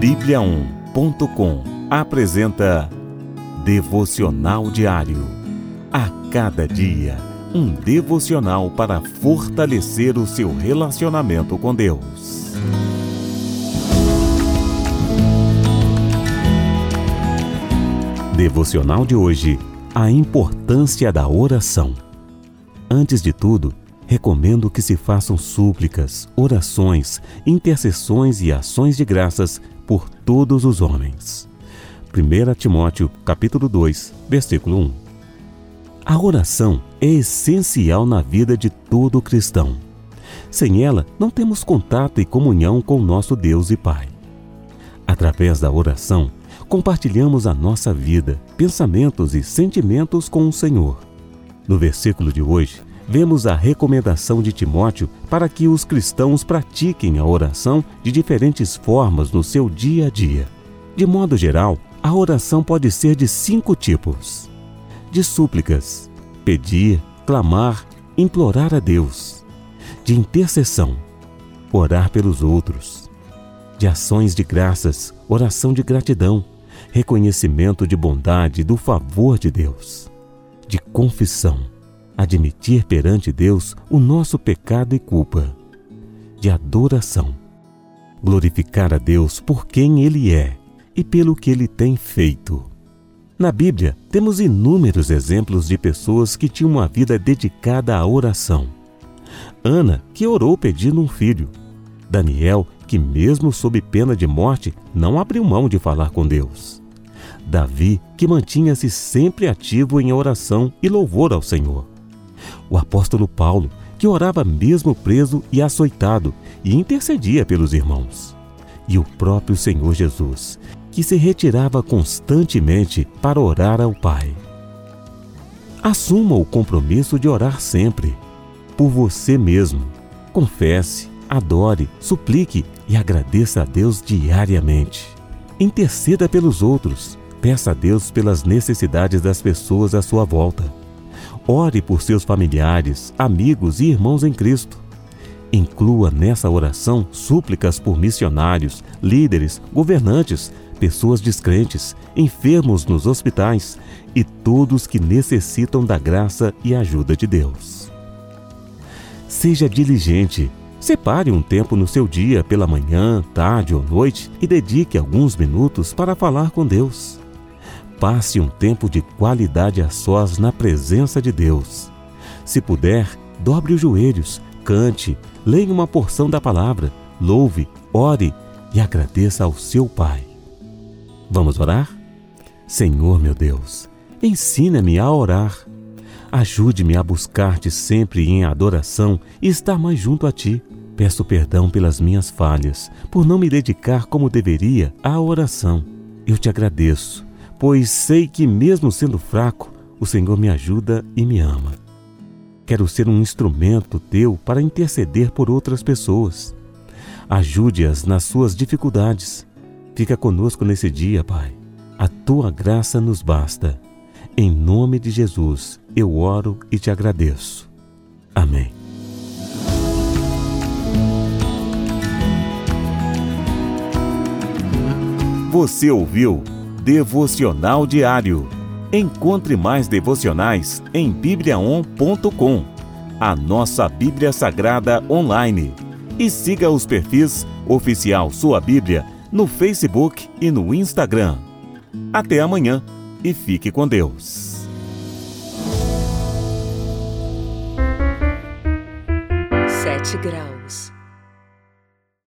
Bíblia1.com apresenta Devocional Diário. A cada dia, um devocional para fortalecer o seu relacionamento com Deus. Devocional de hoje: A importância da oração. Antes de tudo, recomendo que se façam súplicas, orações, intercessões e ações de graças por todos os homens. 1 Timóteo, capítulo 2, versículo 1. A oração é essencial na vida de todo cristão. Sem ela, não temos contato e comunhão com nosso Deus e Pai. Através da oração, compartilhamos a nossa vida, pensamentos e sentimentos com o Senhor. No versículo de hoje, vemos a recomendação de Timóteo para que os cristãos pratiquem a oração de diferentes formas no seu dia a dia. De modo geral, a oração pode ser de cinco tipos: de súplicas, pedir, clamar, implorar a Deus, de intercessão, orar pelos outros, de ações de graças, oração de gratidão, reconhecimento de bondade e do favor de Deus, de confissão admitir perante Deus o nosso pecado e culpa, de adoração, glorificar a Deus por quem Ele é e pelo que Ele tem feito. Na Bíblia, temos inúmeros exemplos de pessoas que tinham uma vida dedicada à oração. Ana, que orou pedindo um filho. Daniel, que, mesmo sob pena de morte, não abriu mão de falar com Deus. Davi, que mantinha-se sempre ativo em oração e louvor ao Senhor o apóstolo Paulo, que orava mesmo preso e açoitado e intercedia pelos irmãos. E o próprio Senhor Jesus, que se retirava constantemente para orar ao Pai. Assuma o compromisso de orar sempre, por você mesmo. Confesse, adore, suplique e agradeça a Deus diariamente. Interceda pelos outros, peça a Deus pelas necessidades das pessoas à sua volta Ore por seus familiares, amigos e irmãos em Cristo. Inclua nessa oração súplicas por missionários, líderes, governantes, pessoas descrentes, enfermos nos hospitais e todos que necessitam da graça e ajuda de Deus. Seja diligente. Separe um tempo no seu dia, pela manhã, tarde ou noite, e dedique alguns minutos para falar com Deus. Passe um tempo de qualidade a sós na presença de Deus. Se puder, dobre os joelhos, cante, leia uma porção da palavra, louve, ore e agradeça ao seu Pai. Vamos orar? Senhor meu Deus, ensina-me a orar. Ajude-me a buscar-te sempre em adoração e estar mais junto a ti. Peço perdão pelas minhas falhas, por não me dedicar como deveria à oração. Eu te agradeço pois sei que, mesmo sendo fraco, o Senhor me ajuda e me ama. Quero ser um instrumento teu para interceder por outras pessoas. Ajude-as nas suas dificuldades. Fica conosco nesse dia, Pai. A tua graça nos basta. Em nome de Jesus, eu oro e te agradeço. Amém. Você ouviu? Devocional Diário. Encontre mais devocionais em bibliaon.com, a nossa Bíblia Sagrada online. E siga os perfis Oficial Sua Bíblia no Facebook e no Instagram. Até amanhã e fique com Deus. Sete graus.